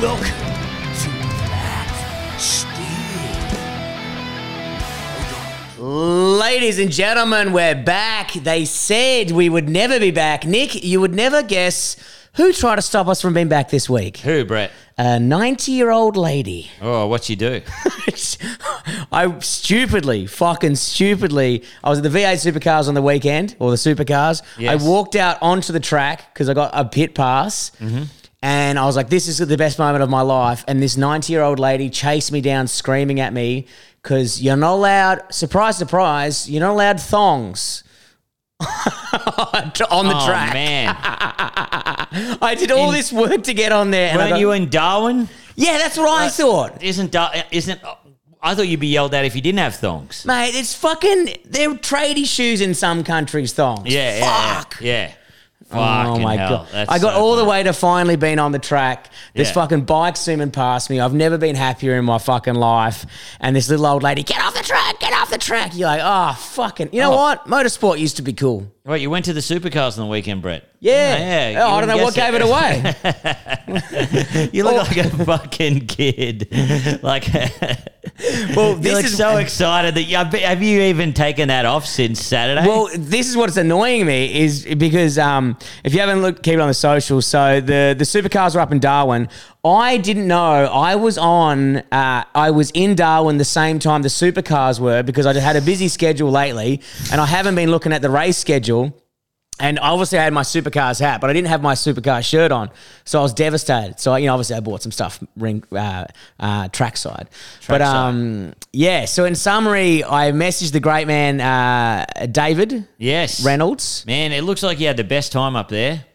Welcome to Black Steel. Ladies and gentlemen, we're back. They said we would never be back. Nick, you would never guess who tried to stop us from being back this week. Who, Brett? A 90 year old lady. Oh, what she do? I stupidly, fucking stupidly, I was at the V8 supercars on the weekend, or the supercars. Yes. I walked out onto the track because I got a pit pass. Mm-hmm. And I was like, this is the best moment of my life. And this 90 year old lady chased me down screaming at me because you're not allowed, surprise, surprise, you're not allowed thongs on the oh track. man, I did all In- this work to get on there. and I weren't got- you in Darwin? yeah, that's what I thought. Isn't Dar- isn't? I thought you'd be yelled at if you didn't have thongs. Mate, it's fucking. They're tradie shoes in some countries, thongs. Yeah, yeah, Fuck. yeah. yeah. Oh Fucking oh my hell. god! That's I got so all the way to finally being on the track. This Yeah. fucking bike zooming past me. I've never been happier in my fucking life. And this little old lady, get off the track, get off the track. You're like, oh fucking. You know Oh. what? Motorsport used to be cool. Wait, you went to the supercars on the weekend, Brett? Yeah. yeah. Oh, I don't know what gave it wouldn't away. You look oh. like a fucking kid. Like, well, this look is so excited that you have you even taken that off since Saturday? Well, this is what's annoying me is because um, if you haven't looked, keep it on the social. So the the supercars were up in Darwin. I didn't know I was on. Uh, I was in Darwin the same time the supercars were because I had a busy schedule lately, and I haven't been looking at the race schedule. And obviously, I had my supercars hat, but I didn't have my supercar shirt on, so I was devastated. So you know, obviously, I bought some stuff ring uh, uh, trackside. but um, yeah. So in summary, I messaged the great man uh, David yes, Reynolds, Man, it looks like you had the best time up there.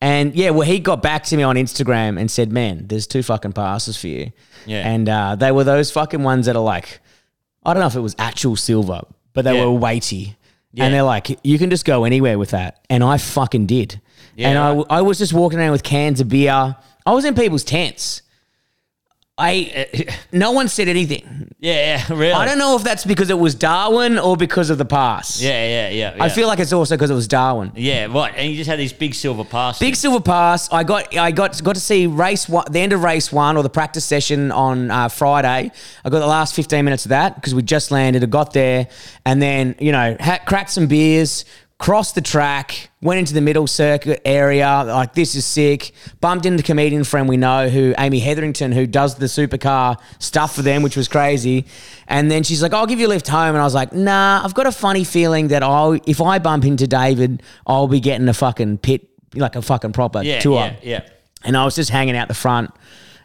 and yeah, well, he got back to me on Instagram and said, "Man, there's two fucking passes for you." Yeah. and uh, they were those fucking ones that are like, I don't know if it was actual silver, but they Yeah. were weighty. Yeah. And they're like, you can just go anywhere with that. And I fucking did. Yeah, and I. I was just walking around with cans of beer. I was in people's tents. I no one said anything. Yeah, yeah, really. I don't know if that's because it was Darwin or because of the pass. Yeah, yeah, yeah. I feel like it's also because it was Darwin. Yeah, right. And you just had these big silver passes. Big silver pass. I got I got got to see race one, the end of race one or the practice session on uh, Friday. I got the last fifteen minutes of that because we just landed. I got there and then you know ha- cracked some beers, crossed the track, went into the middle circuit area. Like this is sick. Bumped into a comedian friend we know who Amy Hetherington who does the supercar stuff for them, which was crazy. And then she's like, "I'll give you a lift home," and I was like, "Nah, I've got a funny feeling that I'll if I bump into David, I'll be getting a fucking pit." Like a fucking proper yeah, tour. yeah, yeah. And I was just hanging out the front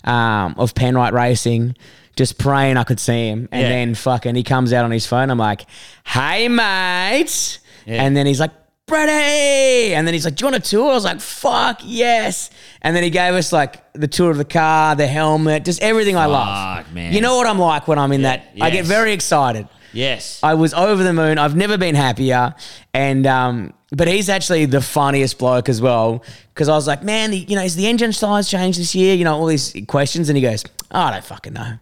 um, of Penrite Racing, just praying I could see him. And Yeah. then fucking he comes out on his phone. I'm like, hey, mate. Yeah. And then he's like, Brady. And then he's like, do you want a tour? I was like, fuck, yes. And then he gave us like the tour of the car, the helmet, just everything I love. Fuck, man. You know what I'm like when I'm in that? I get very excited. Yes. I was over the moon. I've never been happier. And um, but he's actually the funniest bloke as well. Because I was like, man, the, you know, is the engine size changed this year? You know, all these questions. And he goes, oh, I don't fucking know.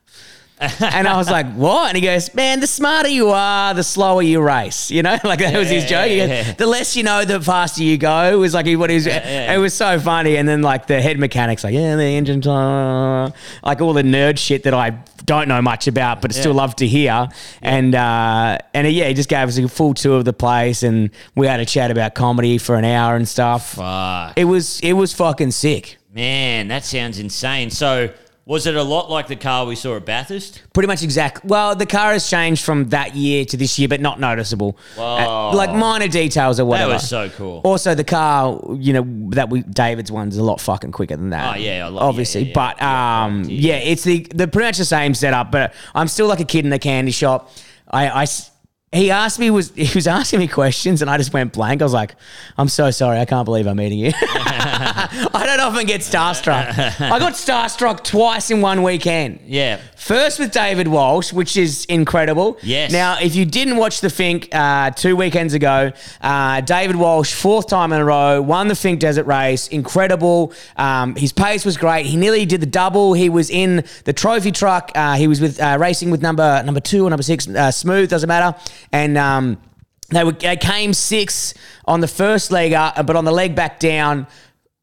And I was like, what? And he goes, man, the smarter you are, the slower you race. You know, like that was his Yeah, joke. Goes, yeah. The less you know, the faster you go. It was like he, what he was, yeah. it was so funny. And then like the head mechanic's like, yeah, the engine, like all the nerd shit that I don't know much about, but still love to hear. And uh, and yeah, he just gave us a full tour of the place, and we had a chat about comedy for an hour and stuff. Fuck. It was it was fucking sick. Man, that sounds insane. So, was it a lot like the car we saw at Bathurst? Pretty much exact. Well, the car has changed from that year to this year, but not noticeable. Whoa. Uh, like minor details or whatever. That was so cool. Also, the car, you know, that we David's one's a lot fucking quicker than that. Oh, yeah, lot- obviously. yeah, yeah, but yeah. um, Yeah, it's the the pretty much the same setup. But I'm still like a kid in a candy shop. I. I he asked me was he was asking me questions and I just went blank. I was like, "I'm so sorry, I can't believe I'm meeting you." I don't often get starstruck. I got starstruck twice in one weekend. Yeah. First with David Walsh, which is incredible. Yes. Now, if you didn't watch the Finke uh, two weekends ago, uh, David Walsh, fourth time in a row, won the Finke Desert Race. Incredible. Um, his pace was great. He nearly did the double. He was in the trophy truck. Uh, he was with uh, racing with number number two or number six, uh, smooth doesn't matter. And um, they, were, they came six on the first leg, up, but on the leg back down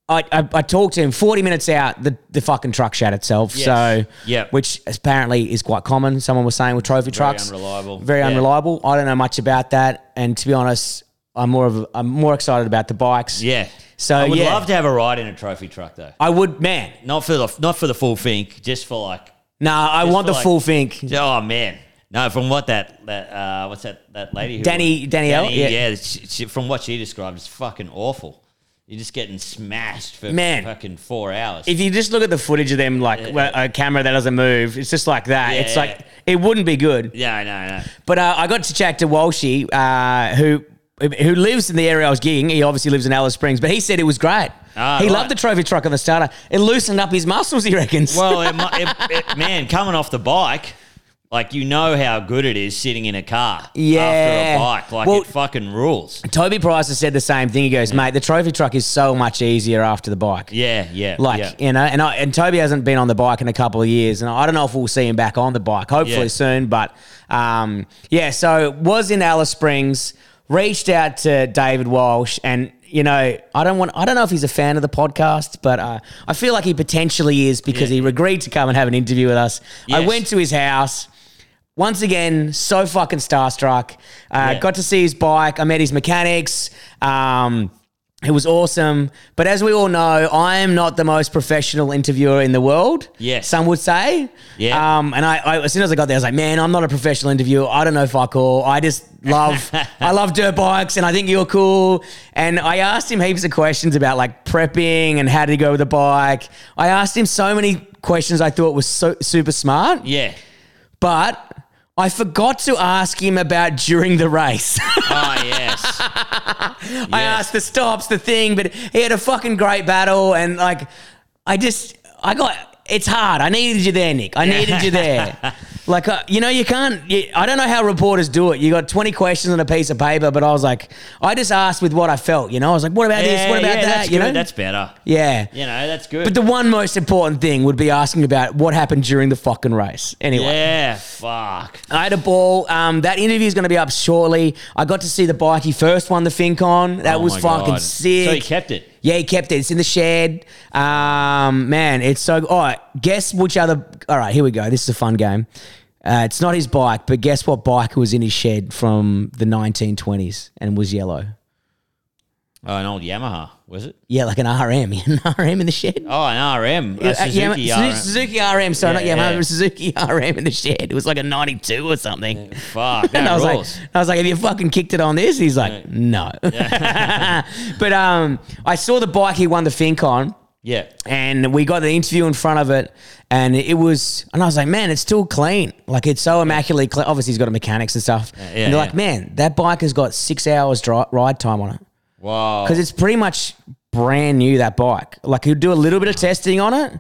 I, I, I talked to him 40 minutes out, the, the fucking truck shat itself. Yes. So, Yep. which apparently is quite common. Someone was saying with trophy trucks. unreliable. Very Yeah. unreliable. I don't know much about that. And to be honest, I'm more of I'm more excited about the bikes. Yeah. So, I would yeah. love to have a ride in a trophy truck though. I would, man. Not for the not for the full Finke, just for like Nah, I want the like- full Finke. Oh man, no! From what that that uh, what's that that lady? Who, Danny- Danielle? Danny, Yeah. yeah. she, she, from what she described, it's fucking awful. You're just getting smashed for Man. fucking four hours. If you just look at the footage of them, like Yeah. a camera that doesn't move, it's just like that. Yeah, it's yeah. like it wouldn't be good. yeah, I know, I know. But uh, I got to chat to Walshy, uh, who who lives in the area I was gigging. He obviously lives in Alice Springs, but he said it was great. Ah, he right. loved the trophy truck on the starter. It loosened up his muscles, he reckons. Well, it, mu- it, it, man, coming off the bike, like you know how good it is sitting in a car Yeah. after a bike. Like Well- it fucking rules. Toby Price has said the same thing. He goes, mate, the trophy truck is so much easier after the bike. Yeah, yeah, Like yeah. you know, and I, and Toby hasn't been on the bike in a couple of years, and I don't know if we'll see him back on the bike. Hopefully Yeah. soon, but um, yeah. So was in Alice Springs, reached out to David Walsh, and you know, I don't want, I don't know if he's a fan of the podcast, but uh, I feel like he potentially is because Yeah. he agreed to come and have an interview with us. I went to his house. Once again, so fucking starstruck. Uh, Yeah. Got to see his bike. I met his mechanics. Um, it was awesome. But as we all know, I am not the most professional interviewer in the world. Yes. Some would say. Yeah. Um, and I, I, as soon as I got there, I was like, man, I'm not a professional interviewer. I don't know fuck all. I just love, I love dirt bikes and I think you're cool. And I asked him heaps of questions about like prepping and how to go with the bike. I asked him so many questions I thought was so super smart, yeah. but I forgot to ask him about during the race. Oh yes. I Yes. asked the stops, the thing, but he had a fucking great battle, and like, I just, I got. It's hard. I needed you there, Nick. I needed you there. Like, uh, you know, you can't. You, I don't know how reporters do it. You got twenty questions on a piece of paper, but I was like, I just asked with what I felt. You know, I was like, what about this? What about yeah, that? That's you know, That's better. yeah. You know, that's good. But the one most important thing would be asking about what happened during the fucking race. Anyway. yeah, fuck. I had a ball. Um, that interview is going to be up shortly. I got to see the bike he first won the Fincon. That Oh was fucking God. sick. So he kept it. Yeah, he kept it. It's in the shed. Um, man, it's so. All right, guess which other. All right, here we go. This is a fun game. Uh, it's not his bike, but guess what bike was in his shed from the 1920s and was yellow? Oh, an old Yamaha, was it? Yeah, like an RM. an RM in the shed. Oh, an RM. A Uh, Suzuki Yama- RM. Suzuki RM. Sorry, Yeah, not Yamaha, yeah. was Suzuki RM in the shed. It was like a 92 or something. Fuck, And that I was rules. like, I was like, have you fucking kicked it on this? He's like, no. but um, I saw the bike he won the Fincon, yeah. and we got the interview in front of it, and it was, and I was like, man, it's still clean. Like it's so immaculately clean. Obviously, he's got a mechanics and stuff. yeah, and they're like, man, that bike has got six hours dri- ride time on it Wow. because it's pretty much brand new. That bike, like he'd do a little bit of testing on it,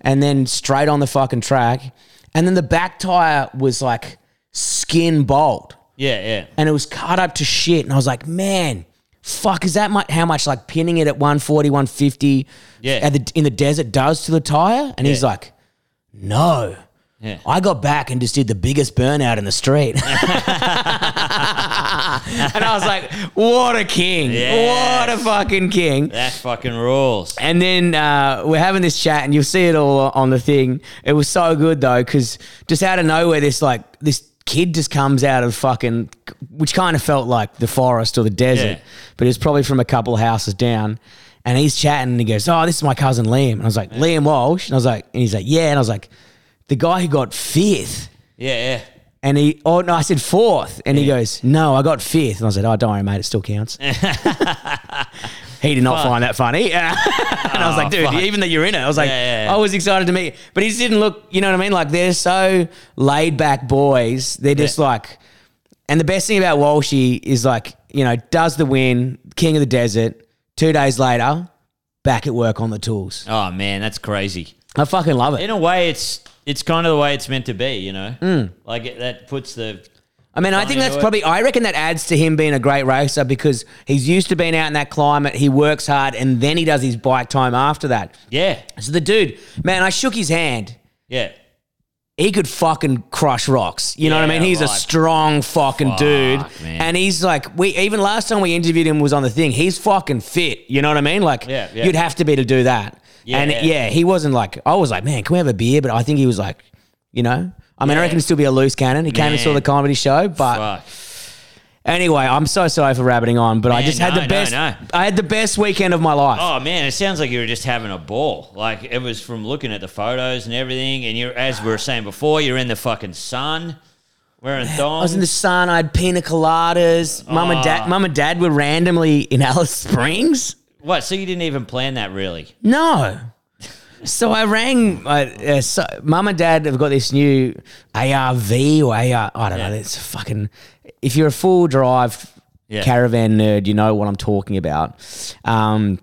and then straight on the fucking track, and then the back tire was like skin bolt yeah, yeah. and it was cut up to shit. And I was like, man, fuck, is that much, how much like pinning it at 140, 150 Yeah. at the, in the desert does to the tire? And he's like, no. Yeah. I got back and just did the biggest burnout in the street. and I was like, what a king. Yes. What a fucking king. That fucking rules. And then uh, we're having this chat, and you'll see it all on the thing. It was so good though, because just out of nowhere, this like this kid just comes out of fucking, which kind of felt like the forest or the desert, Yeah. but it's probably from a couple of houses down. And he's chatting, and he goes, "Oh, this is my cousin Liam." And I was like, "Liam Walsh," and I was like, and he's like, "Yeah," and I was like, "The guy who got fifth. Yeah, yeah. And he, oh no, I said fourth, and he goes, "No, I got fifth. And I said, "Oh, don't worry, mate, it still counts." he did not find that funny, and I was Oh, like, "Dude, fuck. even though you're in it, I was like, yeah, yeah. I was excited to meet." But he just didn't look, you know what I mean? Like they're so laid back boys. They're just Yeah. like, and the best thing about Walshy is like, you know, does the win, king of the desert. Two days later, back at work on the tools. Oh man, that's crazy. I fucking love it. In a way, it's it's kind of the way it's meant to be. You know, Hmm. like it, that puts the I mean, I think that's it. probably, I reckon that adds to him being a great racer because he's used to being out in that climate. He works hard and then he does his bike time after that. yeah, So the dude, man, I shook his hand. yeah. he could fucking crush rocks. You know what I mean? He's a strong fucking Fuck, dude. man. And he's like, we even last time we interviewed him was on the thing. He's fucking fit. You know what I mean? Like, Yeah, yeah. you'd have to be to do that. Yeah, and yeah. he wasn't like, I was like, man, can we have a beer? But I think he was like, you know, I mean, I reckon he'd still be a loose cannon. He came and saw Man. the comedy show, but Fuck. anyway, I'm so sorry for rabbiting on, but I Man, just had no, the no, best. no. I had the best weekend of my life. Oh man, it sounds like you were just having a ball. Like it was from looking at the photos and everything. And you're, as we were saying before, you're in the fucking sun, wearing thongs. I was in the sun. I had pina coladas. Mum and ah. dad, mum and dad were randomly in Alice Springs. What? So you didn't even plan that, really? No. So I rang. Uh, uh, so mum and dad have got this new ARV or AR. I don't Yeah. know. It's fucking. If you're a full drive Yeah. caravan nerd, you know what I'm talking about. Um,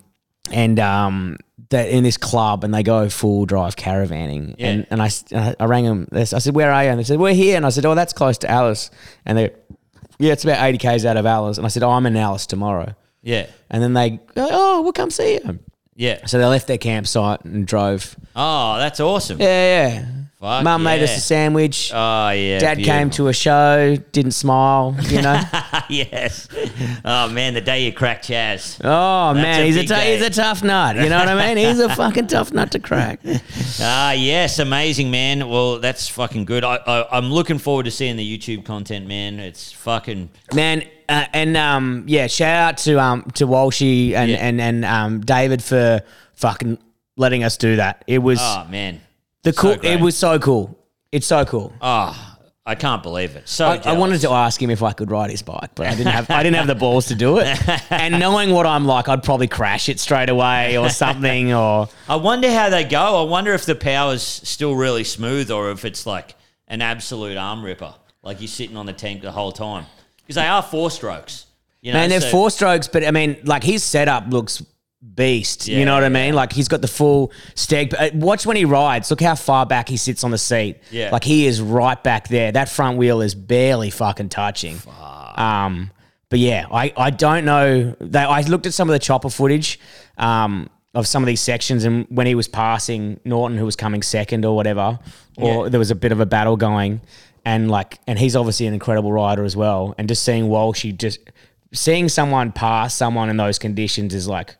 and um, they're in this club and they go full drive caravanning. Yeah. And and I, s- I I rang them. I said, "Where are you?" And they said, "We're here." And I said, "Oh, that's close to Alice." And they, yeah, it's about 80 k's out of Alice. And I said, "Oh, I'm in Alice tomorrow." Yeah, And then they, go, "Oh, we'll come see you." yeah. So they left their campsite and drove. Oh, that's awesome. Yeah, yeah. Fuck Mum made us a sandwich. Oh yeah. Dad came to a show, didn't smile, you know. yes. Oh man, the day you cracked Chaz. oh That's man, a he's a t- he's a tough nut. You know what I mean? He's a fucking tough nut to crack. Ah, yes, amazing, man. Well, that's fucking good. I, I, I'm looking forward to seeing the YouTube content, man. It's fucking Man, uh, and um, yeah, shout out to um to Walshy and Yeah. and and um David for fucking letting us do that. It was oh man. the so cool. great. it was so cool. It's so cool. Oh, I can't believe it. So I, I jealous. wanted to ask him if I could ride his bike, but I didn't have I didn't have the balls to do it. And knowing what I'm like, I'd probably crash it straight away or something. Or I wonder how they go. I wonder if the power's still really smooth or if it's like an absolute arm ripper, like you're sitting on the tank the whole time. Because they are four strokes. You know, man, they're so- four strokes, but I mean, like his setup looks beast. you know what I mean? Like he's got the full steg. uh, Watch when he rides. Look how far back he sits on the seat. Yeah. like he is right back there. That front wheel is barely fucking touching. Um, but yeah, I, I don't know. They, I looked at some of the chopper footage um, of some of these sections, and when he was passing Norton, who was coming second or whatever, or Yeah. there was a bit of a battle going, and like, and he's obviously an incredible rider as well. And just seeing Walshy, just seeing someone pass someone in those conditions is like,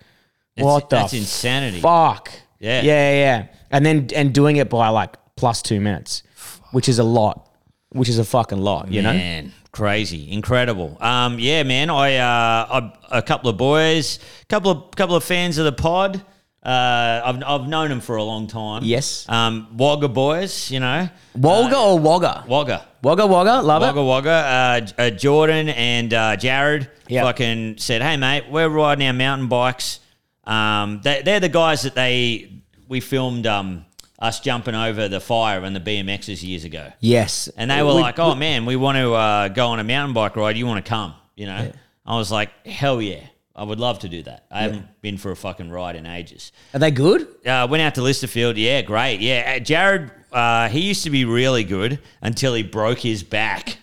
what the that's insanity. fuck? Yeah. yeah, yeah. And then and doing it by like plus two minutes, which is a lot, which is a fucking lot, you know. Man, crazy, incredible. Um, yeah, man. I, uh, I a couple of boys, couple of couple of fans of the pod. Uh, I've I've known him for a long time. Yes. Um, Wagga boys, you know. Wagga or Wagga? Wagga. Wagga Wagga, love Wagga it. Wagga, uh, uh, Jordan and uh, Jared Yep. fucking said, "Hey mate, we're riding our mountain bikes. Um, they, they're the guys that they we filmed um, us jumping over the fire and the BMXs years ago, Yes, and they were We- like, "Oh man, we want to uh, go on a mountain bike ride. You want to come?" You know, I was like, "Hell yeah." I would love to do that. I haven't been for a fucking ride in ages. are they good? Uh, went out to Lysterfield. Yeah, great. Yeah, uh, Jared, uh, he used to be really good until he broke his back.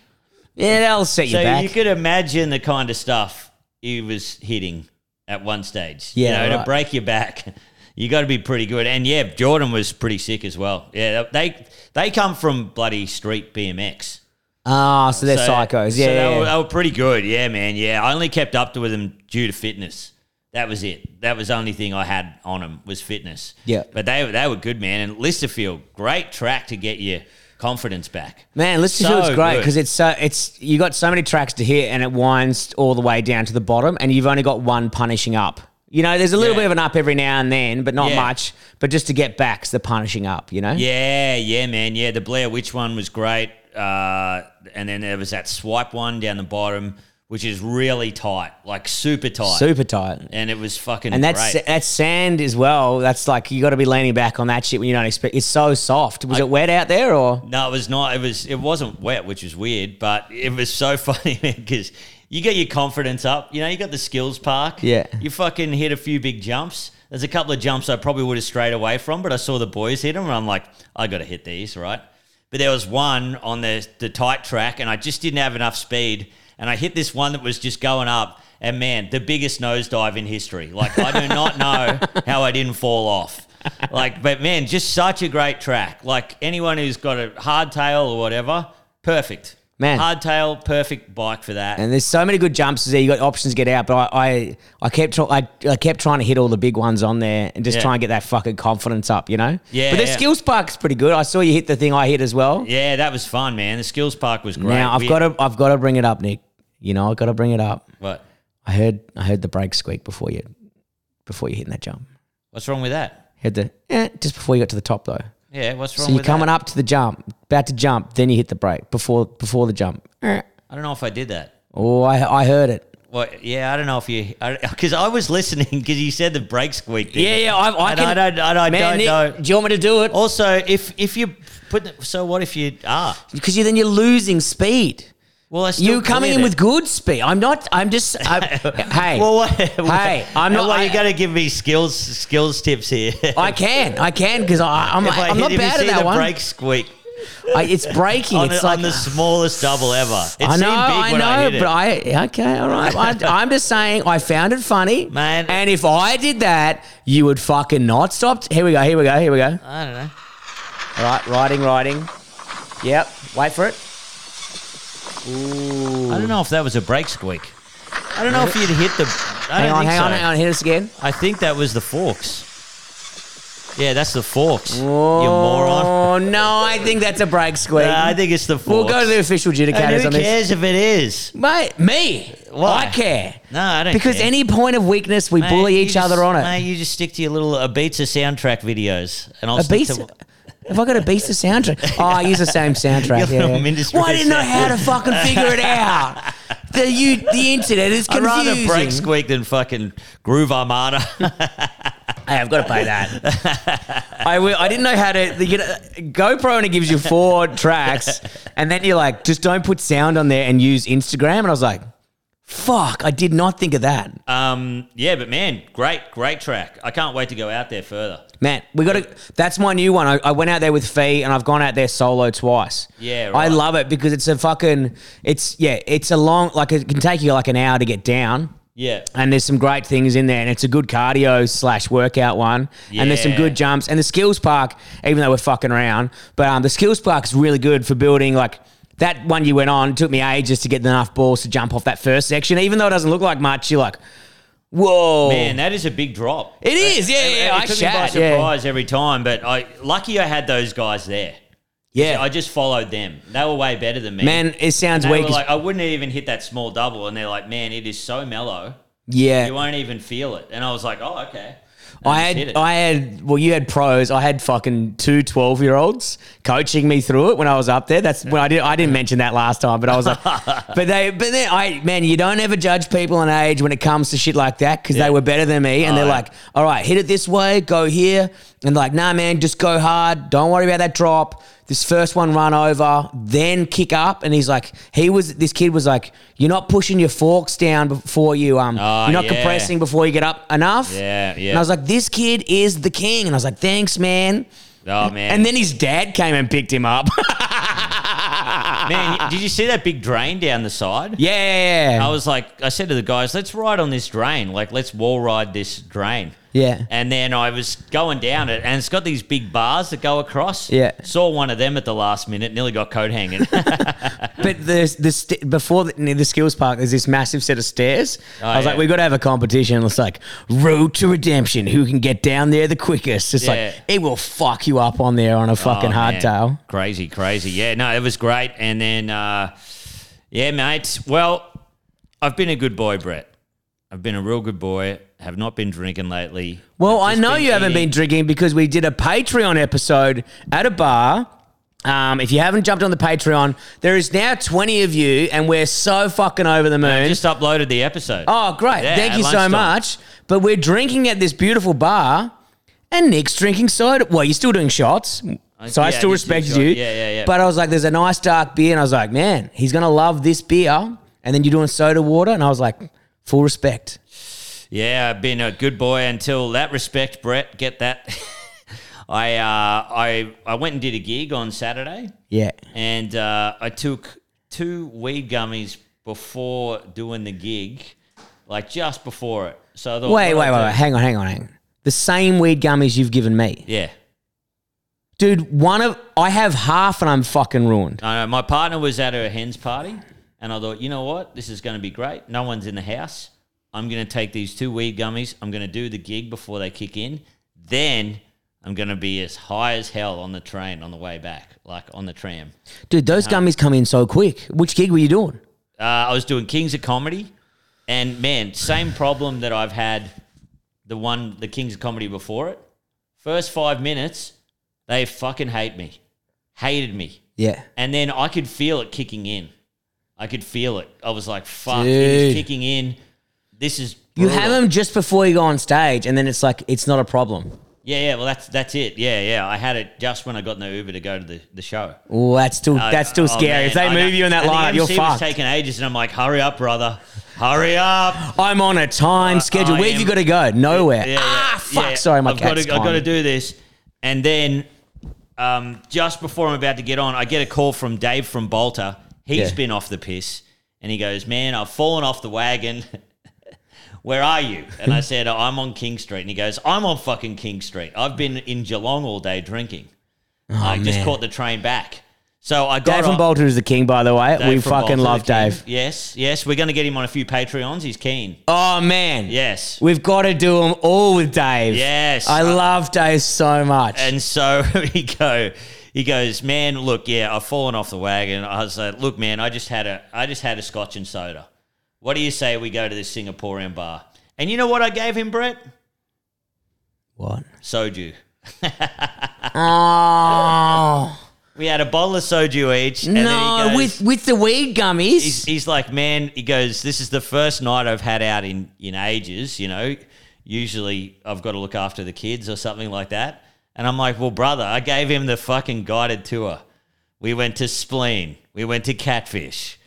Yeah, that'll set you So back. you could imagine the kind of stuff he was hitting at one stage. Yeah, you know, right. to break your back, you got to be pretty good. And yeah, Jordan was pretty sick as well. Yeah, they they come from bloody street BMX. Ah, so they're So- psychos. so Yeah, they, yeah, were, yeah. they were pretty good. Yeah, man. Yeah, I only kept up to with them due to fitness. That was it. That was the only thing I had on them was fitness. Yeah. but they they were good, man. And Lysterfield, great track to get your confidence back. Man, Lysterfield's So great good. because it's so it's you got so many tracks to hit and it winds all the way down to the bottom, and you've only got one punishing up. You know, there's a little Yeah. bit of an up every now and then, but not Yeah. much. But just to get back's the punishing up. You know. Yeah, yeah, man. Yeah, the Blair Witch one was great. Uh, and then there was that swipe one down the bottom, which is really tight, like super tight. Super tight. and it was fucking And that's great. that's sand as well. That's like you got to be leaning back on that shit when you don't expect. It's so soft. Was it wet out there or? No, it was not. It was. It wasn't wet, which is weird, but it was so funny because you get your confidence up. You know, you got the skills park. Yeah. You fucking hit a few big jumps. There's a couple of jumps I probably would have strayed away from, but I saw the boys hit them, and I'm like, I got to hit these, right? But there was one on the the tight track, and I just didn't have enough speed, and I hit this one that was just going up. And man, the biggest nosedive in history. Like I do not know how I didn't fall off. like, but man, just such a great track. Like anyone who's got a hardtail or whatever, perfect. Man. hardtail, perfect bike for that. And there's so many good jumps there. You got options to get out, but I I, I kept try, I, I kept trying to hit all the big ones on there and just Yeah. try and get that fucking confidence up, you know. Yeah, But the yeah. skills park's pretty good. I saw you hit the thing I hit as well. yeah, that was fun, man. The skills park was great. Now I've We- got to I've got to bring it up, Nick. You know I've got to bring it up. what? I heard I heard the brake squeak before you before you hitting that jump. What's wrong with that? Heard the eh, just before you got to the top though. Yeah, what's wrong So you're with coming that? up to the jump, about to jump, then you hit the brake before before the jump. I don't know if I did that. Oh, I I heard it. Well, yeah, I don't know if you because I, was listening because you said the brake squeak. didn't Yeah, yeah. I, I And can. I don't, I don't, man, don't Nick, know. Do you want me to do it? Also, if if you put the, so what if you are Because you then you're losing speed. Well, I still You coming in cleared with good speed. I'm not. I'm just. I, hey, Well, what, Hey, I'm not- Well, I- you got to give me skills skills tips here. I can. I can because I'm. If I I'm hit- not bad at that the one. brake squeak I, it's breaking. on, it's the, like the smallest double ever. It I know, big I know, I but I okay, all right. I, I'm just saying, I found it funny, Man. And if I did that, you would fucking not stop. Here we go. Here we go. Here we go. I don't know. All right, riding, riding. Yep. Wait for it. Ooh. I don't know if that was a brake squeak. I don't know if you'd hit the. I Hang don't on, think hang so. on, hang on. Hit us again. I think that was the forks. Yeah, that's the forks. You moron. Oh no, I think that's a brake squeak. Nah, I think it's the forks. we'll go to the official And adjudicators who on this. cares if it is? Mate, me. Why? I care. No, I don't Because care. any point of weakness, we Mate, bully you each just- other on it. Mate, you just stick to your little Ibiza soundtrack videos, and I'll A stick beast. to. Have I got a beast of soundtrack? Oh, I use the same soundtrack. Your yeah. Ministry Well, I didn't know how to fucking figure it out. The you, the internet is I'd confusing. rather brake squeak than fucking Groove Armada. Hey, I've got to pay that. I, will- I didn't know how to. You know, GoPro only gives you four tracks, and then you're like, just don't put sound on there and use Instagram. And I was like, fuck, I did not think of that. um, yeah, but man, great, great track. I can't wait to go out there further. Man, we got to. That's my new one. I, I went out there with Fee, and I've gone out there solo twice. Yeah, I love it because it's a fucking. It's yeah, it's a long. Like it can take you like an hour to get down. Yeah. And there's some great things in there, and it's a good cardio slash workout one. And there's some good jumps. And the skills park, even though we're fucking around, but um, the skills park is really good for building like. That one you went on took me ages to get enough balls to jump off that first section. Even though it doesn't look like much, you're like, whoa. Man, that is a big drop. It is, yeah, It- yeah, It, I took me by shat, yeah. surprise every time, but I lucky I had those guys there. yeah. I just followed them. They were way better than me. Man, it sounds weak. like, I wouldn't even hit that small double, and they're like, "Man, it is so mellow, yeah. you won't even feel it." And I was like, "Oh, okay." I had. I had, well, you had pros. I had fucking two 12 year olds coaching me through it when I was up there. That's when I did. I didn't mention that last time, but I was like, but they, but then I, man, you don't ever judge people on age when it comes to shit like that because they were better than me, and they're like, all right, hit it this way, go here, and like, nah, man, just go hard. Don't worry about that drop. This first one run over, then kick up, and he's like, he was, this kid was like, you're not pushing your forks down before you, um, Oh, you're not yeah. compressing before you get up enough. Yeah, yeah. And I was like, this kid is the king. And I was like, thanks, man. oh man, And then his dad came and picked him up. man, did you see that big drain down the side? yeah. I was like, I said to the guys, let's ride on this drain. Like, let's wall ride this drain. Yeah. And then I was going down it, and it's got these big bars that go across. Yeah. Saw one of them at the last minute, nearly got coat hanging. But the, the st- before the, near the skills park, there's this massive set of stairs. I was yeah. like, we've got to have a competition. It's like road to redemption. Who can get down there the quickest? It's Yeah. like it will fuck you up on there on a fucking Oh, hardtail. Crazy, crazy. Yeah, no, it was great. And then, uh, yeah, mate. Well, I've been a good boy, Brett. I've been a real good boy. Have not been drinking lately. Well, I know you haven't been drinking because we did a Patreon episode at a bar. Um, if you haven't jumped on the Patreon, there is now 20 of you, and we're so fucking over the moon. I just uploaded the episode. Oh, great. Yeah, Thank you so lunchtime. much. But we're drinking at this beautiful bar, and Nick's drinking soda. Well, you're still doing shots. So I yeah, still respected you. yeah, yeah, yeah. But I was like, there's a nice dark beer. And I was like, man, he's going to love this beer. And then you're doing soda water. And I was like, full respect. Yeah, I've been a good boy until that respect, Brett. Get that. I uh, I I went and did a gig on Saturday, Yeah. and uh, I took two weed gummies before doing the gig, like just before it. So I thought, Wait, wait, wait, wait. Hang on, hang on, hang on. The same weed gummies you've given me. Yeah. Dude, one of I have half and I'm fucking ruined. I know. My partner was at her hen's party, and I thought, you know what? This is going to be great. No one's in the house. I'm going to take these two weed gummies. I'm going to do the gig before they kick in. Then I'm going to be as high as hell on the train on the way back, like on the tram. Dude, those gummies come in so quick. Which gig were you doing? Uh, I was doing Kings of Comedy, and man, same problem that I've had the one, the Kings of Comedy before it. First five minutes, they fucking hate me, hated me. Yeah. And then I could feel it kicking in. I could feel it. I was like, fuck, it's kicking in. This is. You brutal. have them just before you go on stage, and then it's like it's not a problem. Yeah, yeah, well, that's that's it. Yeah, yeah. I had it just when I got in the Uber to go to the, the show. Oh, that's still Uh, that's still oh, scary. man, if they I move know. you in that And the lineup, you're MC was fucked. taking ages, and I'm like, hurry up, brother. Hurry up. I'm on a time schedule. I Where have you am- got to go? Nowhere. Yeah, yeah, ah, fuck. yeah. Sorry, my I've got to, I've got to do this. And then um, just before I'm about to get on, I get a call from Dave from Bolter. He's Yeah. been off the piss. And he goes, Man, I've fallen off the wagon. Where are you? And I said, I'm on King Street. And he goes, I'm on fucking King Street. I've been in Geelong all day drinking. I just Oh, man. caught the train back. So I got Dave from on- Bolter is the king, by the way. Dave we from fucking Bolter, love the king. Dave. Yes, yes. We're going to get him on a few Patreons. He's keen. Oh man, Yes. we've got to do them all with Dave. Yes. I Uh, love Dave so much. And so he go, he goes, man, look, yeah, I've fallen off the wagon. I was like, look, man, I just had a, I just had a scotch and soda. What do you say we go to this Singaporean bar? And you know what I gave him, Brett? what? Soju. Oh We had a bottle of soju each. And then no, goes, with with the weed gummies. he's, he's like, man, he goes, this is the first night I've had out in, in ages, you know. Usually I've got to look after the kids or something like that. And I'm like, well, brother, I gave him the fucking guided tour. We went to Spleen. We went to Catfish.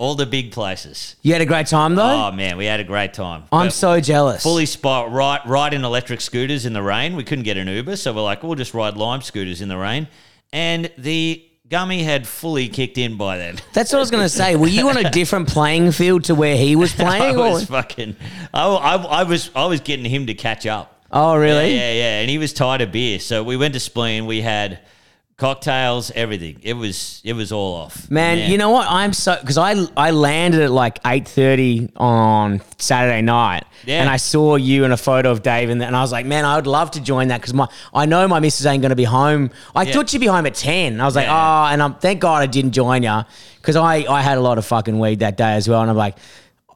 All the big places. you had a great time though. Oh, man, we had a great time. I'm But so jealous. fully spot right right in electric scooters in the rain. We couldn't get an Uber, so we're like, we'll just ride lime scooters in the rain. And the gummy had fully kicked in by then. That's what I was going to say. Were you on a different playing field to where he was I playing? or- was fucking. I, I, I was I was getting him to catch up. oh, really? Yeah, yeah, yeah. And he was tired of beer, so we went to Spleen. We had cocktails, everything. It was it was all off. Man, you know what? I'm so because I I landed at like eight thirty on Saturday night, Yeah. and I saw you in a photo of Dave, and, and I was like, man, I would love to join that because my I know my missus ain't going to be home. I Yeah. thought she'd be home at ten. I was like, Yeah, oh, and I'm thank God I didn't join you because I I had a lot of fucking weed that day as well, and I'm like.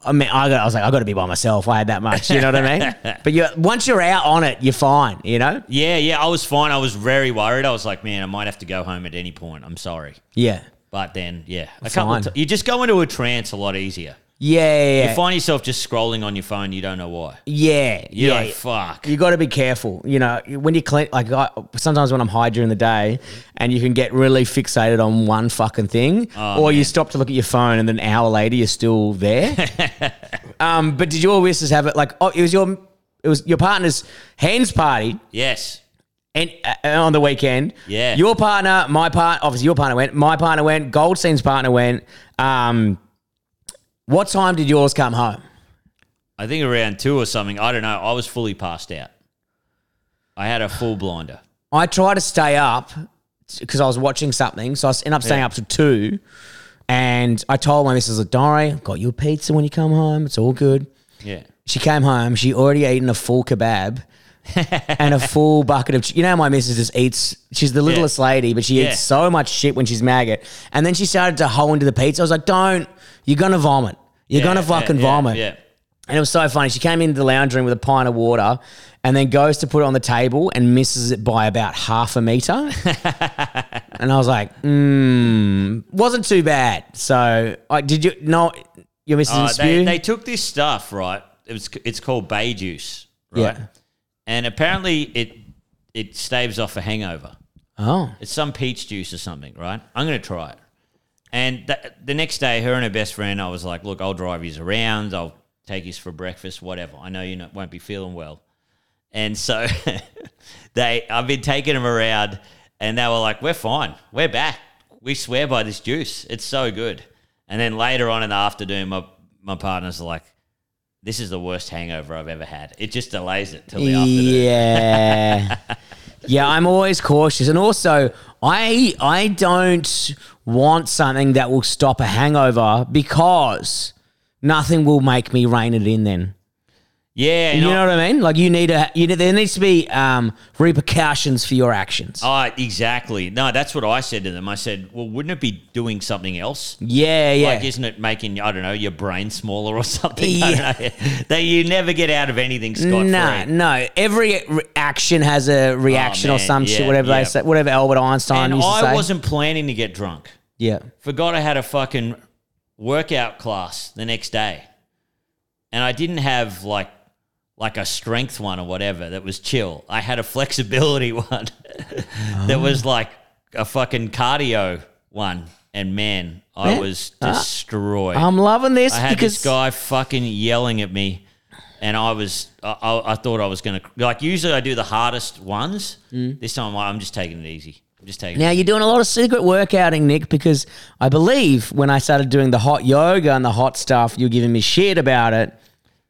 I mean, I, got, I was like, I got to be by myself. I had that much, you know what I mean? But you, once you're out on it, you're fine, you know? Yeah, yeah. I was fine. I was very worried. I was like, man, I might have to go home at any point. I'm sorry. Yeah, But then, yeah, a couple Fine. of t- you just go into a trance a lot easier. Yeah, yeah, yeah. You find yourself just scrolling on your phone. You don't know why. yeah, You're yeah. like, fuck. You got to be careful. You know, when you clean, like I, sometimes when I'm high during the day, and you can get really fixated on one fucking thing, Oh, or you man. stop to look at your phone, and then an hour later you're still there. um, but did your missus have it? Like, oh, it was your, it was your partner's hands party, Yes. and uh, on the weekend. Yeah. Your partner, my part, obviously your partner went. My partner went. Goldstein's partner went. Um, what time did yours come home? I think around two or something. I don't know. I was fully passed out. I had a full blinder. I tried to stay up because I was watching something, so I ended up staying Yeah. up to two. And I told my missus, like, "Don't worry, I've got you a pizza when you come home. It's all good." Yeah. She came home. She already eaten a full kebab and a full bucket of. ch- You know, how my missus just eats. She's the littlest lady, but she Yeah. eats so much shit when she's maggot. And then she started to hole into the pizza. I was like, "Don't! You're gonna vomit. You're Yeah, gonna yeah, fucking yeah, vomit." Yeah. And it was so funny. She came into the lounge room with a pint of water and then goes to put it on the table and misses it by about half a meter. and I was like, mm, wasn't too bad. So, I did you know your missus Uh, didn't they, they took this stuff, right? It was, it's called Bae juice, right? Yeah. And apparently it it staves off a hangover. oh, It's some peach juice or something, right? I'm going to try it. And th- the next day, her and her best friend, I was like, look, I'll drive you around. I'll take you for breakfast, whatever. I know you not, won't be feeling well. And so they, I've been taking them around and they were like, we're fine. We're back. We swear by this juice. It's so good. And then later on in the afternoon, my, my partner's like, this is the worst hangover I've ever had. It just delays it till the afternoon. Yeah. yeah, I'm always cautious. And also, I I don't want something that will stop a hangover because nothing will make me rein it in then. Yeah, You and know what I mean? Like you need a you need, there needs to be um, repercussions for your actions. Oh, exactly. No, that's what I said to them. I said, well, wouldn't it be doing something else? yeah, yeah. Like, isn't it making, I don't know, your brain smaller or something? Yeah. know. that you never get out of anything scot no, no. Every re- action has a reaction or man, some shit, whatever yeah. they say, whatever Albert Einstein And used to I wasn't planning to get drunk. yeah. Forgot I had a fucking workout class the next day. And I didn't have like like a strength one or whatever that was chill. I had a flexibility one that was oh. like a fucking cardio one. And man, I Man, was uh, destroyed. I'm loving this I had because this guy fucking yelling at me, and I was, I, I, I thought I was gonna like. Usually, I do the hardest ones. Mm. This time, I'm just taking it easy. I'm just taking. Now it. you're doing a lot of secret workouting, Nick, because I believe when I started doing the hot yoga and the hot stuff, you're giving me shit about it.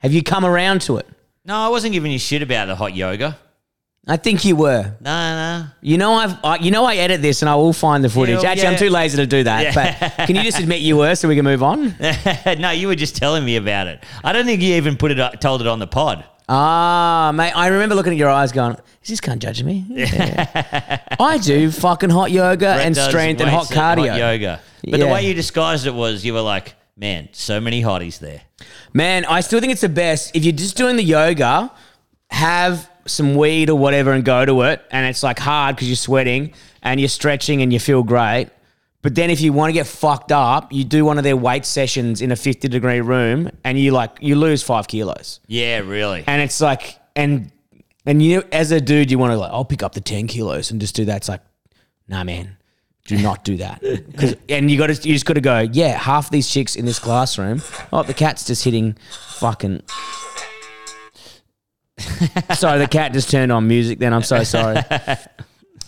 Have you come around to it? No, I wasn't giving you shit about the hot yoga. I think you were. No, no. You know I've I, you know I edit this and I will find the footage. Yeah, Actually, I'm too lazy to do that. But can you just admit you were so we can move on? no, you were just telling me about it. I don't think you even put it, told it on the pod. Ah, mate, I remember looking at your eyes going, is this cunt judging me? Yeah. I do fucking hot yoga Brett and strength and hot cardio. hot yoga. But the way you disguised it was, you were like, "Man, so many hotties there." Man, I still think it's the best. If you're just doing the yoga, have some weed or whatever and go to it. And it's like hard because you're sweating and you're stretching and you feel great. But then if you want to get fucked up, you do one of their weight sessions in a 50 degree room and you like, you lose five kilos. Yeah, really. And it's like, and, and you, as a dude, you want to like, I'll pick up the 10 kilos and just do that. It's like, nah, man. Do not do that. 'Cause- and you got to, you just got to go. Yeah, half these chicks in this classroom. Oh, the cat's just hitting fucking. sorry, the cat just turned on music. Then I'm so sorry.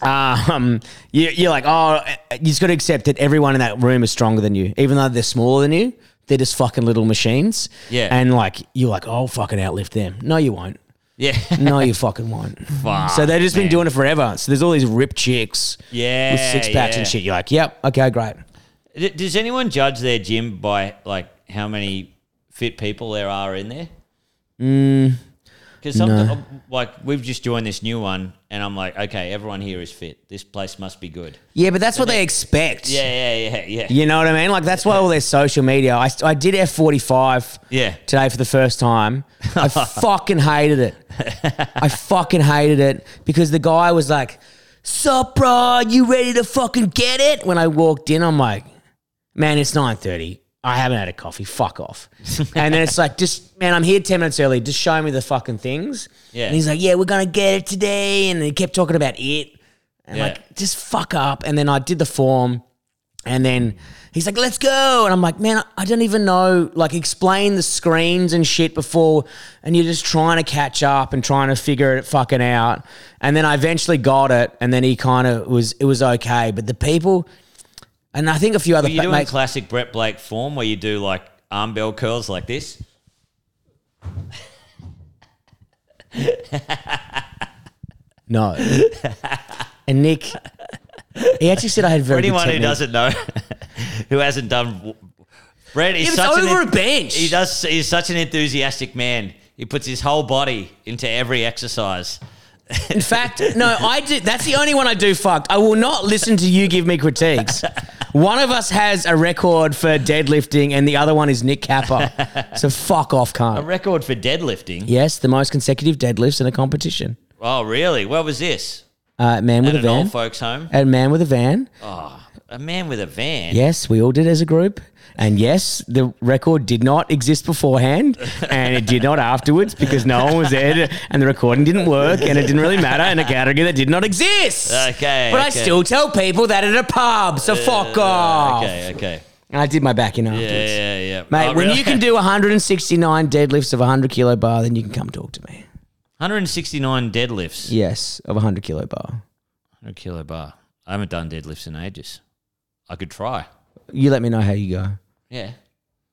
Um, you, you're like, oh, you just got to accept that everyone in that room is stronger than you, even though they're smaller than you. They're just fucking little machines. Yeah. And like, you're like, oh, I'll fucking outlift them. No, you won't. Yeah. No, you fucking won't. Fuck, so they've just been man. doing it forever. So there's all these ripped chicks Yeah. with six packs yeah. and shit. You're like, yep, okay, great. D- Does anyone judge their gym by like how many fit people there are in there? Mm, Because some um, like we've just joined this new one, and I'm like, okay, everyone here is fit. This place must be good. Yeah, but that's what they expect. Yeah, yeah, yeah, yeah. You know what I mean? Like that's why all their social media. I, I did F45 Yeah. today for the first time. I fucking hated it. I fucking hated it because the guy was like, Sup, bro? You ready to fucking get it? When I walked in, I'm like, man, it's 9.30. I haven't had a coffee. Fuck off. and then it's like, just, man, I'm here 10 minutes early. Just show me the fucking things. Yeah. And he's like, yeah, we're going to get it today. And he kept talking about it. And Yeah. like, just fuck up. And then I did the form. And then he's like, let's go. And I'm like, man, I don't even know, like, explain the screens and shit before. And you're just trying to catch up and trying to figure it fucking out. And then I eventually got it. And then he kind of was, it was okay. But the people, and I think a few other Are you doing mates, classic Brett Blake form where you do like arm bell curls like this? no. and Nick, he actually said I had very good anyone who doesn't know, who hasn't done, Brett is such over an, a bench. He does. He's such an enthusiastic man. He puts his whole body into every exercise. In fact, no, I do. That's the only one I do fucked. I will not listen to you give me critiques. One of us has a record for deadlifting, and the other one is Nick Capper. So fuck off, A record for deadlifting. Yes, the most consecutive deadlifts in a competition. Oh, really? What was this? Uh, man with At a an van. old folks' home. A man with a van. Oh, a man with a van. Yes, we all did as a group. And yes, the record did not exist beforehand and it did not afterwards because no one was there and the recording didn't work and it didn't really matter in a category that did not exist. Okay, But I okay. still tell people that at a pub, so fuck off. Okay. Okay. And I did my back in afterwards. Yeah. Yeah. Yeah. Mate, Oh, when really? you can do 169 deadlifts of a 100 kilo bar, then you can come talk to me. 169 deadlifts. Yes, of a 100 kilo bar. 100 kilo bar. I haven't done deadlifts in ages. I could try. You let me know how you go. Yeah.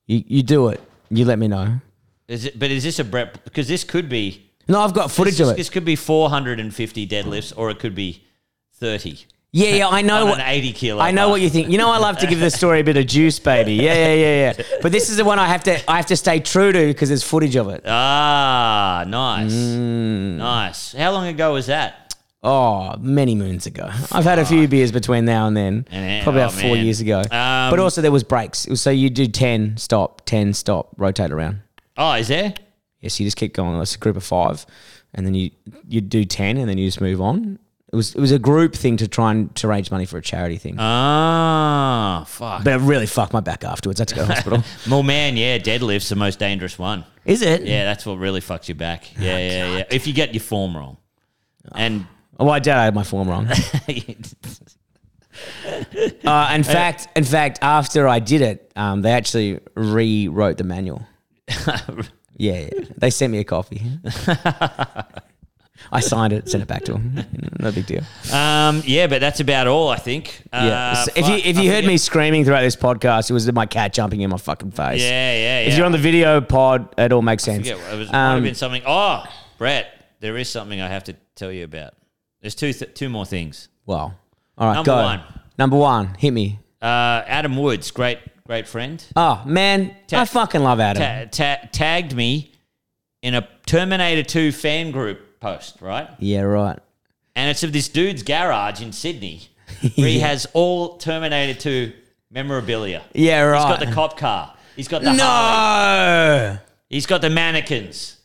You, you do it. You let me know. Is it? But is this a Brett? Because this could be No, I've got footage this, of it. This could be 450 deadlifts, or it could be 30. Yeah, yeah, I know what 80 kilo. I know bar. what you think. You know, I love to give the story a bit of juice, baby. Yeah, yeah, yeah, yeah. But this is the one I have to I have to stay true to because there's footage of it. Ah, nice, Mm. nice. How long ago was that? Oh, many moons ago. I've had a few beers between now and then. And- Probably oh, about four man. years ago. Um, but also there was breaks. So you do ten, stop, ten, stop, rotate around. Oh, is there? Yes, you just keep going. It's a group of five, and then you you do ten, and then you just move on. It was it was a group thing to try and to raise money for a charity thing. Ah, fuck. but it really fucked my back afterwards. I had to go to hospital. well, man, yeah, deadlift's the most dangerous one. Is it? Yeah, that's what really fucks you back. Yeah, yeah, yeah. If you get your form wrong, and Oh, I doubt I had my form wrong. Uh, in fact, in fact, after I did it, um, they actually rewrote the manual. Yeah, yeah. they sent me a copy. I signed it, sent it back to them. No big deal. um, yeah, but that's about all I think. Yeah. Uh, So if you fuck, if I you heard forget- me screaming throughout this podcast, it was my cat jumping in my fucking face. yeah, yeah, yeah. If you're on the video pod, it all makes sense. Yeah, it was, might have Um, been something. Oh, Brett, there is something I have to tell you about. There's two th- two more things. well, all right, Number go. one. Number one, hit me. Uh, Adam Woods, great great friend, Oh man, I fucking love Adam. ta- ta- tagged me in a Terminator 2 fan group post, right? yeah, right. And it's of this dude's garage in Sydney where he has all Terminator 2 memorabilia. Yeah, right. He's got the cop car. He's got the Harley. no, He's got the mannequins.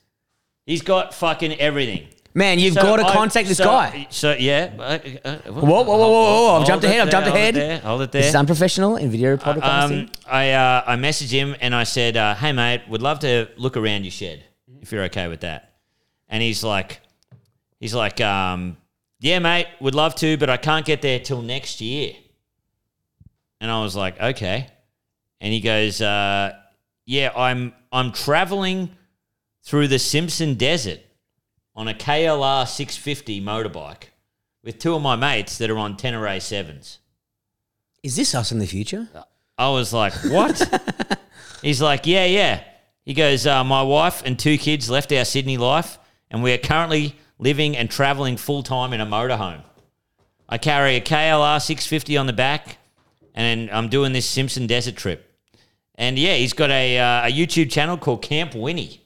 He's got fucking everything. Man, you've So got to I- contact this so- guy. So yeah. uh, uh, Whoa, whoa, whoa, whoa, whoa! I've Hold jumped it ahead. I've there, jumped hold it ahead. there, Hold it there. This is unprofessional in video podcasting. Um, I uh, I messaged him and I said, uh, "Hey mate, would love to look around your shed if you're okay with that." And he's like, he's like, um, "Yeah, mate, would love to, but I can't get there till next year." And I was like, "Okay." And he goes, uh, "Yeah, I'm I'm traveling through the Simpson Desert on a KLR 650 motorbike with two of my mates that are on Tenere sevens. is this us in the future? I was like, what? He's like, yeah, yeah. He goes, uh, my wife and two kids left our Sydney life, and we are currently living and traveling full time in a motorhome. I carry a KLR 650 on the back, and I'm doing this Simpson Desert trip. And yeah, he's got a, uh, a YouTube channel called Camp Winnie.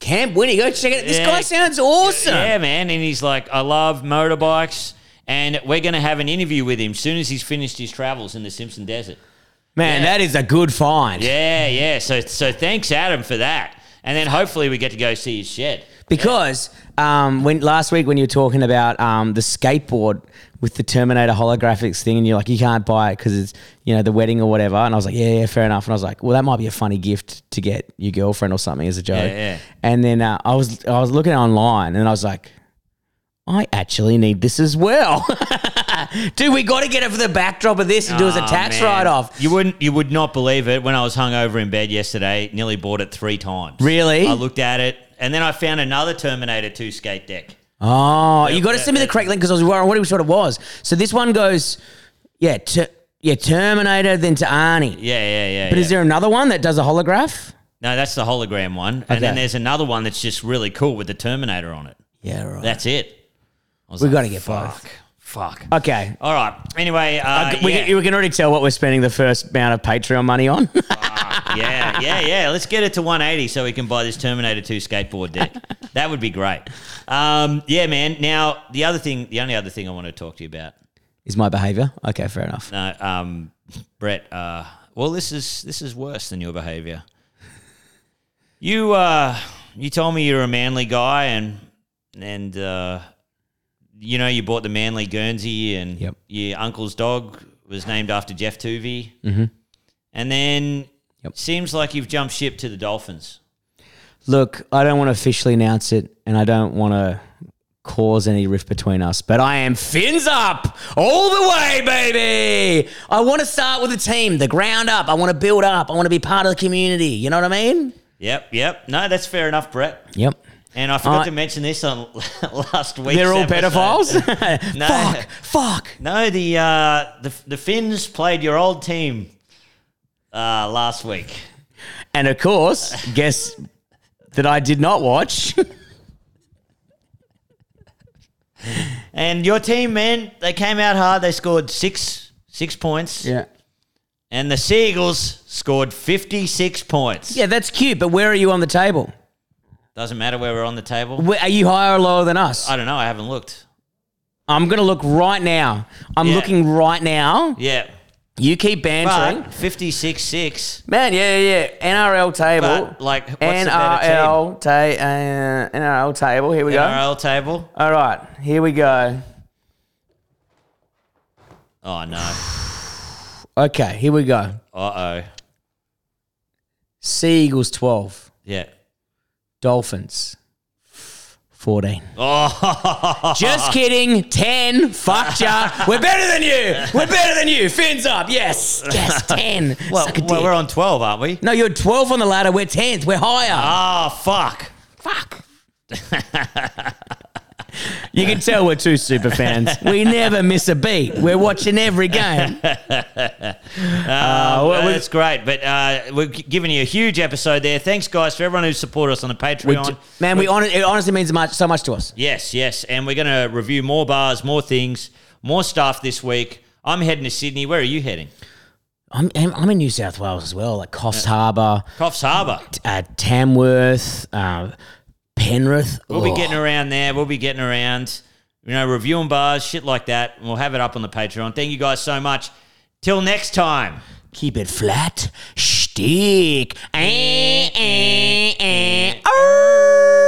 Camp Winnie, go check it. out. This Yeah. guy sounds awesome. Yeah, man. And he's like, I love motorbikes. And we're going to have an interview with him soon as he's finished his travels in the Simpson Desert. Man, that is a good find. Yeah, yeah. So so thanks Adam for that. And then hopefully we get to go see his shed. Because um, when last week when you were talking about um, the skateboard with the Terminator holographics thing, and you're like, you can't buy it because it's you know the wedding or whatever, and I was like, yeah, yeah, fair enough. And I was like, well, that might be a funny gift to get your girlfriend or something as a joke. Yeah, yeah. And then uh, I was I was looking online, and I was like, I actually need this as well. Dude, we got to get it for the backdrop of this and do it as a tax man. write off. You wouldn't you would not believe it when I was hungover in bed yesterday, nearly bought it three times. Really? I looked at it and then I found another Terminator 2 skate deck. Oh, you got to send me the correct link because I was wondering what it was, it was. So this one goes, yeah, ter- yeah, Terminator, then to Arnie. Yeah, yeah, yeah. But yeah. is there another one that does a holograph? No, that's the hologram one. And then there's another one that's just really cool with the Terminator on it. Yeah, right. That's it. I was We like, gotta get fuck, both. Fuck. okay. All right. Anyway, uh, we, yeah. we can already tell what we're spending the first amount of Patreon money on. yeah, yeah, yeah. Let's get it to 180 so we can buy this Terminator 2 skateboard deck. that would be great. Um, yeah, man. Now, the other thing, the only other thing I want to talk to you about, is my behavior. Okay, fair enough. no, um, Brett. Uh, well, this is this is worse than your behavior. You uh, you told me you're a manly guy, and and uh, you know you bought the manly Guernsey, and Yep. your uncle's dog was named after Geoff Toovey. Mm-hmm. And then Yep. seems like you've jumped ship to the Dolphins. Look, I don't want to officially announce it, and I don't want to cause any rift between us, but I am fins up all the way, baby. I want to start with the team, the ground up. I want to build up. I want to be part of the community. You know what I mean? Yep, yep. No, that's fair enough, Brett. Yep. And I forgot Uh, to mention this on last week. They're all pedophiles. No. Fuck. Fuck. No, the uh, the the Finns played your old team uh, last week. And of course, guess that I did not watch. And your team, man, they came out hard. They scored six six points. yeah. And the Seagulls scored 56 points. Yeah, that's cute, but where are you on the table? Doesn't matter where we're on the table. Where, are you higher or lower than us? I don't know. I haven't looked. I'm going to look right now. I'm Yeah. looking right now. Yeah. You keep bantering. But 56 6. Man, yeah, yeah, yeah. NRL table. But, like, what's? NRL, ta- uh, NRL table. Here we go. NRL table. All right, here we go. Oh, no. Okay, here we go. Uh oh. Sea Eagles 12, Yeah. Dolphins 14. Oh, Just kidding. 10. Fuck ya. We're better than you. We're better than you. Fins up. Yes. Yes. 10. well, Suck a well, dick. we're on 12, aren't we? No, you're 12 on the ladder. We're 10th. We're higher. Oh, fuck. Fuck. you can tell we're two super fans. We never miss a beat. We're watching every game. Uh, well, we- that's great. But uh, we're g- giving you a huge episode there. Thanks, guys, for everyone who supported us on the Patreon. We d- man, we hon- it honestly means much, so much to us. Yes, yes. And we're going to review more bars, more things, more stuff this week. I'm heading to Sydney. Where are you heading? I'm, I'm I'm in New South Wales as well, like Coffs Harbour, Coffs Harbour. uh, Tamworth, uh, Penrith. We'll be getting around there. We'll be getting around, you know, reviewing bars, shit like that. We'll have it up on the Patreon. Thank you guys so much. Till next time. Keep it flat. Stick. Eh, eh, eh. Oh.